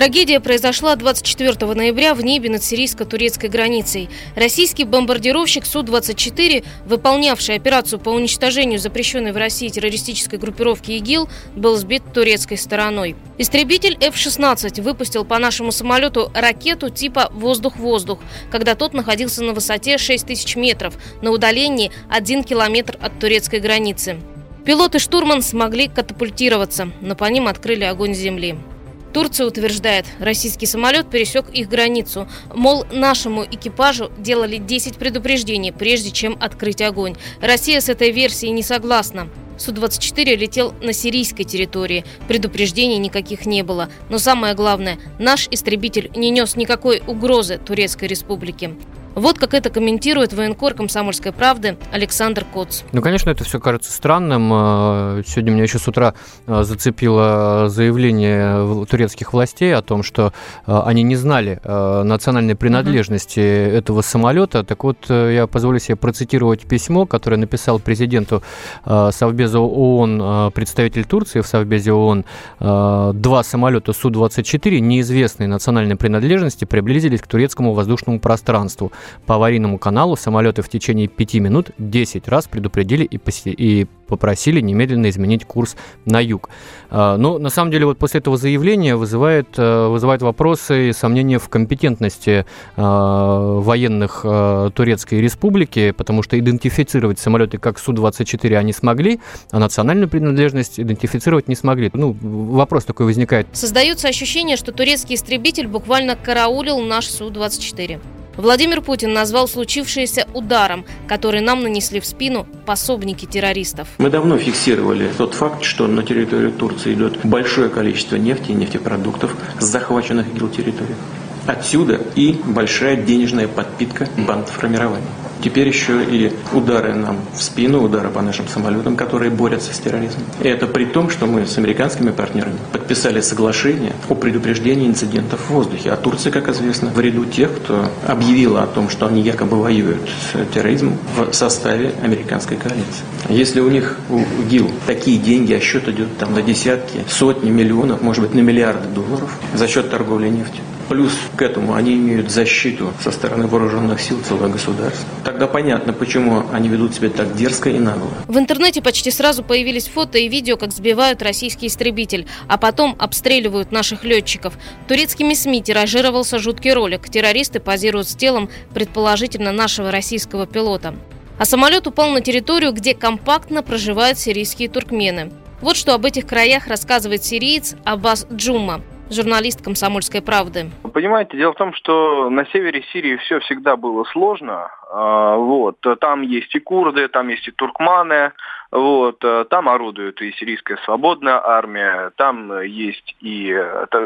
Трагедия произошла 24 ноября в небе над сирийско-турецкой границей. Российский бомбардировщик Су-24, выполнявший операцию по уничтожению запрещенной в России террористической группировки ИГИЛ, был сбит турецкой стороной. Истребитель F-16 выпустил по нашему самолету ракету типа «воздух-воздух», когда тот находился на высоте 6 тысяч метров, на удалении 1 километр от турецкой границы. Пилот и штурман смогли катапультироваться, но по ним открыли огонь земли. Турция утверждает, российский самолет пересек их границу. Мол, нашему экипажу делали 10 предупреждений, прежде чем открыть огонь. Россия с этой версией не согласна. Су-24 летел на сирийской территории. Предупреждений никаких не было. Но самое главное, наш истребитель не нес никакой угрозы Турецкой республике. Вот как это комментирует военкор комсомольской правды Александр Коц. Ну, конечно, это все кажется странным. Э, сегодня меня еще с утра э, зацепило заявление турецких властей о том, что э, они не знали национальной принадлежности uh-huh. этого самолета. Так вот, я позволю себе процитировать письмо, которое написал президенту Совбеза ООН представитель Турции в Совбезе ООН. Два самолета Су-24 неизвестной национальной принадлежности приблизились к турецкому воздушному пространству. По аварийному каналу самолеты в течение 5 минут 10 раз предупредили и, поси- и попросили немедленно изменить курс на юг. А, но на самом деле вот после этого заявления вызывает, э, вызывает вопросы и сомнения в компетентности а, военных а, Турецкой Республики, потому что идентифицировать самолеты как Су-24 они смогли, а национальную принадлежность идентифицировать не смогли. Ну, вопрос такой возникает. Создается ощущение, что турецкий истребитель буквально караулил наш Су-24. Владимир Путин назвал случившееся ударом, который нам нанесли в спину пособники террористов. Мы давно фиксировали тот факт, что на территорию Турции идет большое количество нефти и нефтепродуктов с захваченных ИГИЛ территорий. Отсюда и большая денежная подпитка бандформирования. Теперь еще и удары нам в спину, удары по нашим самолетам, которые борются с терроризмом. И это при том, что мы с американскими партнерами подписали соглашение о предупреждении инцидентов в воздухе. А Турция, как известно, в ряду тех, кто объявила о том, что они якобы воюют с терроризмом в составе американской коалиции. Если у них, у ГИЛ, такие деньги, а счет идет там на десятки, сотни миллионов, может быть, на миллиарды долларов за счет торговли нефтью, Плюс к этому они имеют защиту со стороны вооруженных сил целого государства. Тогда понятно, почему они ведут себя так дерзко и нагло. В интернете почти сразу появились фото и видео, как сбивают российский истребитель, а потом обстреливают наших летчиков. Турецкими СМИ тиражировался жуткий ролик. Террористы позируют с телом, предположительно, нашего российского пилота. А самолет упал на территорию, где компактно проживают сирийские туркмены. Вот что об этих краях рассказывает сириец Аббас Джума журналист «Комсомольской правды». Понимаете, дело в том, что на севере Сирии все всегда было сложно. А, вот. Там есть и курды, там есть и туркманы, вот. там орудует и сирийская свободная армия, там есть и,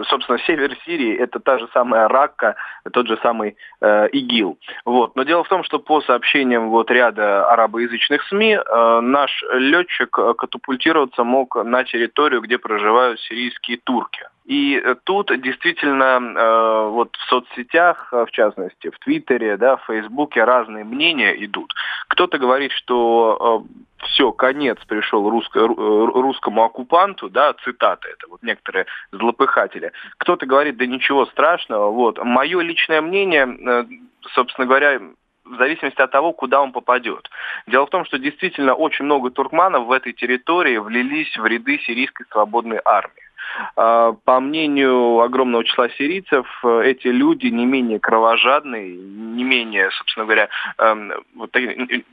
собственно, север Сирии, это та же самая Ракка, тот же самый э, ИГИЛ. Вот. Но дело в том, что по сообщениям вот ряда арабоязычных СМИ, э, наш летчик катапультироваться мог на территорию, где проживают сирийские турки. И э, тут действительно э, вот в соцсетях, э, в частности, в Твиттере, да, в Фейсбуке разные мнения идут. Кто-то говорит, что все, конец пришел русско, русскому оккупанту, да, цитата это, вот некоторые злопыхатели. Кто-то говорит, да ничего страшного, вот. Мое личное мнение, собственно говоря, в зависимости от того, куда он попадет. Дело в том, что действительно очень много туркманов в этой территории влились в ряды сирийской свободной армии. А, по мнению огромного числа сирийцев, э, эти люди не менее кровожадные, не менее, собственно говоря, эм,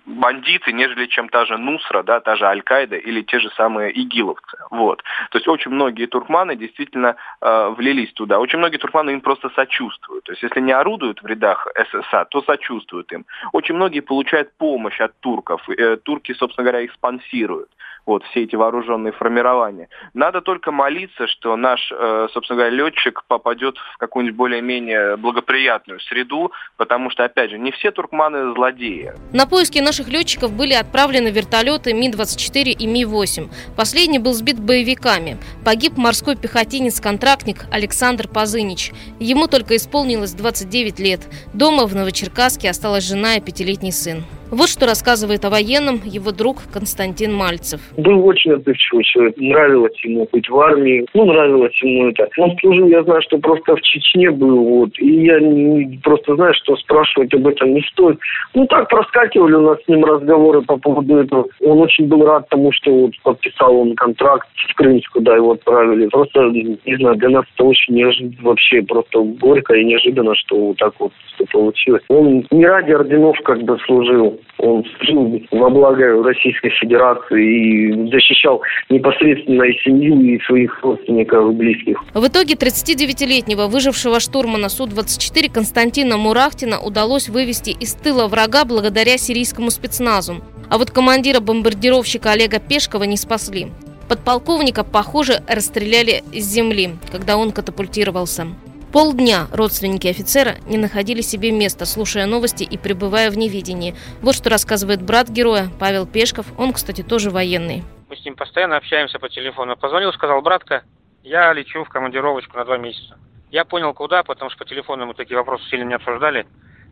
бандиты, нежели чем та же Нусра, да, та же Аль-Каида или те же самые игиловцы. Вот. То есть очень многие туркманы действительно э, влились туда. Очень многие туркманы им просто сочувствуют. То есть если не орудуют в рядах ССА, то сочувствуют им. Очень многие получают помощь от турков. Э, турки, собственно говоря, их спонсируют. Вот все эти вооруженные формирования. Надо только молиться, что наш, э, собственно говоря, летчик попадет в какую-нибудь более-менее благоприятную среду, потому что, опять же, не все туркманы злодеи. На поиски наших летчиков были отправлены вертолеты Ми-24 и Ми-8. Последний был сбит боевиками. Погиб морской пехотинец-контрактник Александр Пазынич. Ему только исполнилось 29 лет. Дома в Новочеркасске осталась жена и пятилетний сын. Вот что рассказывает о военном его друг Константин Мальцев. Был очень отзывчивый человек. Нравилось ему быть в армии. Ну, нравилось ему это. Он служил, я знаю, что просто в Чечне был. Вот. И я не, просто знаю, что спрашивать об этом не стоит. Ну, так проскакивали у нас с ним разговоры по поводу этого. Он очень был рад тому, что вот подписал он контракт в Крымск, куда его отправили. Просто, не знаю, для нас это очень неожиданно. Вообще просто горько и неожиданно, что вот так вот все получилось. Он не ради орденов как бы служил он служил во благо Российской Федерации и защищал непосредственно и семью, и своих родственников и близких. В итоге 39-летнего выжившего штурмана Су-24 Константина Мурахтина удалось вывести из тыла врага благодаря сирийскому спецназу. А вот командира бомбардировщика Олега Пешкова не спасли. Подполковника, похоже, расстреляли с земли, когда он катапультировался. Полдня родственники офицера не находили себе места, слушая новости и пребывая в невидении. Вот что рассказывает брат героя Павел Пешков. Он, кстати, тоже военный. Мы с ним постоянно общаемся по телефону. Позвонил, сказал, братка, я лечу в командировочку на два месяца. Я понял, куда, потому что по телефону мы такие вопросы сильно не обсуждали.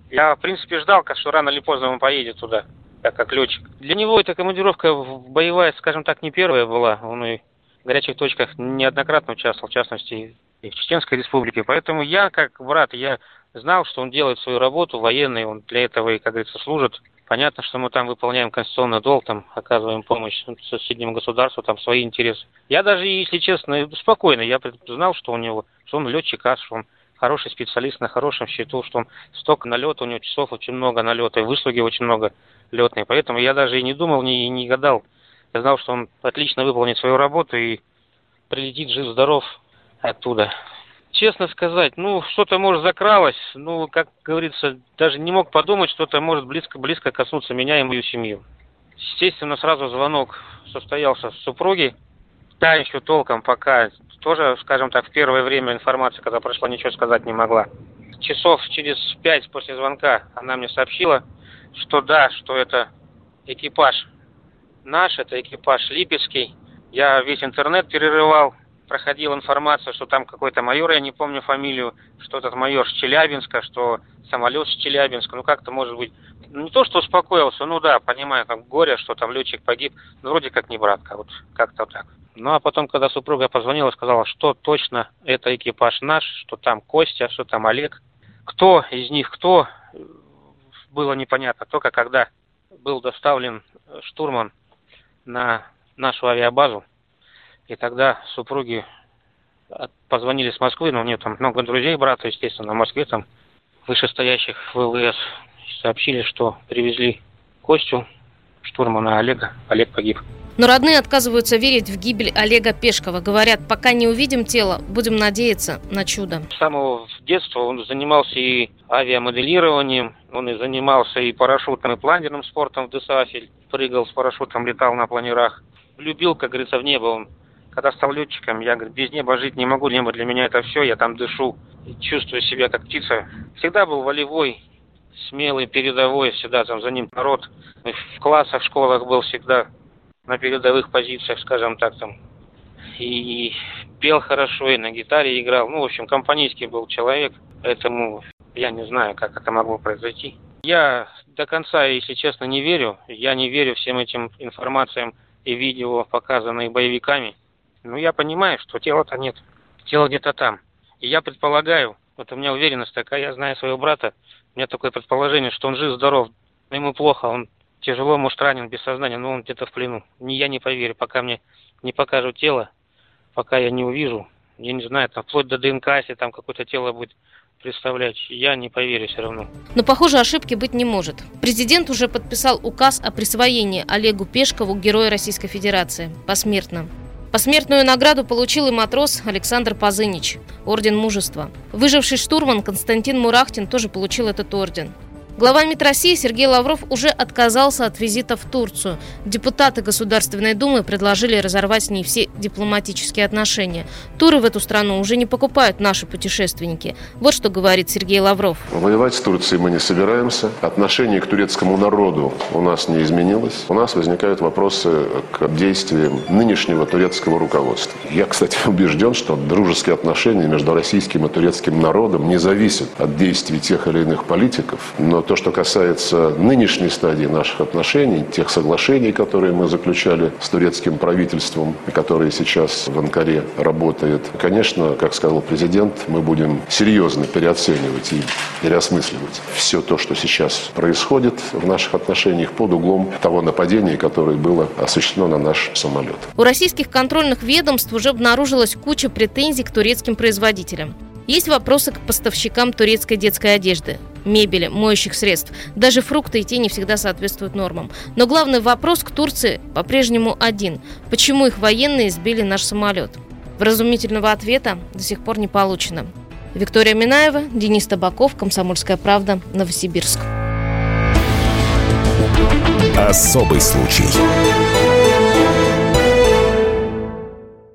Я, в принципе, ждал, что рано или поздно он поедет туда, как, как летчик. Для него эта командировка боевая, скажем так, не первая была. Он и в горячих точках неоднократно участвовал, в частности, и в Чеченской республике. Поэтому я, как брат, я знал, что он делает свою работу, военный, он для этого и, как говорится, служит. Понятно, что мы там выполняем конституционный долг, там оказываем помощь соседнему государству, там свои интересы. Я даже, если честно, спокойно, я знал, что у него, что он летчик, что он хороший специалист на хорошем счету, что он столько налета, у него часов очень много налета, и выслуги очень много летные. Поэтому я даже и не думал, не, не гадал. Я знал, что он отлично выполнит свою работу и прилетит жив-здоров оттуда. Честно сказать, ну, что-то, может, закралось, ну, как говорится, даже не мог подумать, что это может близко-близко коснуться меня и мою семью. Естественно, сразу звонок состоялся с супруги. Та еще толком пока, тоже, скажем так, в первое время информация, когда прошла, ничего сказать не могла. Часов через пять после звонка она мне сообщила, что да, что это экипаж наш, это экипаж Липецкий. Я весь интернет перерывал, проходила информация, что там какой-то майор, я не помню фамилию, что этот майор с Челябинска, что самолет с Челябинска, ну как-то может быть, ну не то, что успокоился, ну да, понимаю, там горе, что там летчик погиб, ну вроде как не братка, вот как-то так. Ну а потом, когда супруга позвонила, сказала, что точно это экипаж наш, что там Костя, что там Олег. Кто из них кто, было непонятно, только когда был доставлен штурман на нашу авиабазу, и тогда супруги позвонили с Москвы, но у нее там много друзей, брата, естественно, в Москве там вышестоящих в сообщили, что привезли Костю, штурмана Олега. Олег погиб. Но родные отказываются верить в гибель Олега Пешкова. Говорят, пока не увидим тело, будем надеяться на чудо. С самого детства он занимался и авиамоделированием, он и занимался и парашютным, и планерным спортом в Десафель. Прыгал с парашютом, летал на планерах. Любил, как говорится, в небо. Он когда стал летчиком, я говорю, без неба жить не могу, небо для меня это все, я там дышу, чувствую себя как птица. Всегда был волевой, смелый, передовой, всегда там за ним народ. В классах, в школах был всегда на передовых позициях, скажем так, там. И пел хорошо, и на гитаре играл. Ну, в общем, компанейский был человек, поэтому я не знаю, как это могло произойти. Я до конца, если честно, не верю. Я не верю всем этим информациям и видео, показанные боевиками. Ну, я понимаю, что тела-то нет. Тело где-то там. И я предполагаю, вот у меня уверенность такая, я знаю своего брата, у меня такое предположение, что он жив-здоров, но ему плохо, он тяжело, может, ранен, без сознания, но он где-то в плену. Ни я не поверю, пока мне не покажут тело, пока я не увижу, я не знаю, там, вплоть до ДНК, если там какое-то тело будет представлять, я не поверю все равно. Но, похоже, ошибки быть не может. Президент уже подписал указ о присвоении Олегу Пешкову Героя Российской Федерации посмертно. Посмертную награду получил и матрос Александр Пазынич, орден мужества. Выживший штурман Константин Мурахтин тоже получил этот орден. Глава МИД России Сергей Лавров уже отказался от визита в Турцию. Депутаты Государственной Думы предложили разорвать с ней все дипломатические отношения. Туры в эту страну уже не покупают наши путешественники. Вот что говорит Сергей Лавров. Воевать с Турцией мы не собираемся. Отношение к турецкому народу у нас не изменилось. У нас возникают вопросы к действиям нынешнего турецкого руководства. Я, кстати, убежден, что дружеские отношения между российским и турецким народом не зависят от действий тех или иных политиков, но то, что касается нынешней стадии наших отношений, тех соглашений, которые мы заключали с турецким правительством, и которые сейчас в Анкаре работает, конечно, как сказал президент, мы будем серьезно переоценивать и переосмысливать все то, что сейчас происходит в наших отношениях под углом того нападения, которое было осуществлено на наш самолет. У российских контрольных ведомств уже обнаружилась куча претензий к турецким производителям. Есть вопросы к поставщикам турецкой детской одежды, мебели, моющих средств. Даже фрукты и те не всегда соответствуют нормам. Но главный вопрос к Турции по-прежнему один. Почему их военные сбили наш самолет? Вразумительного ответа до сих пор не получено. Виктория Минаева, Денис Табаков, Комсомольская правда, Новосибирск. Особый случай.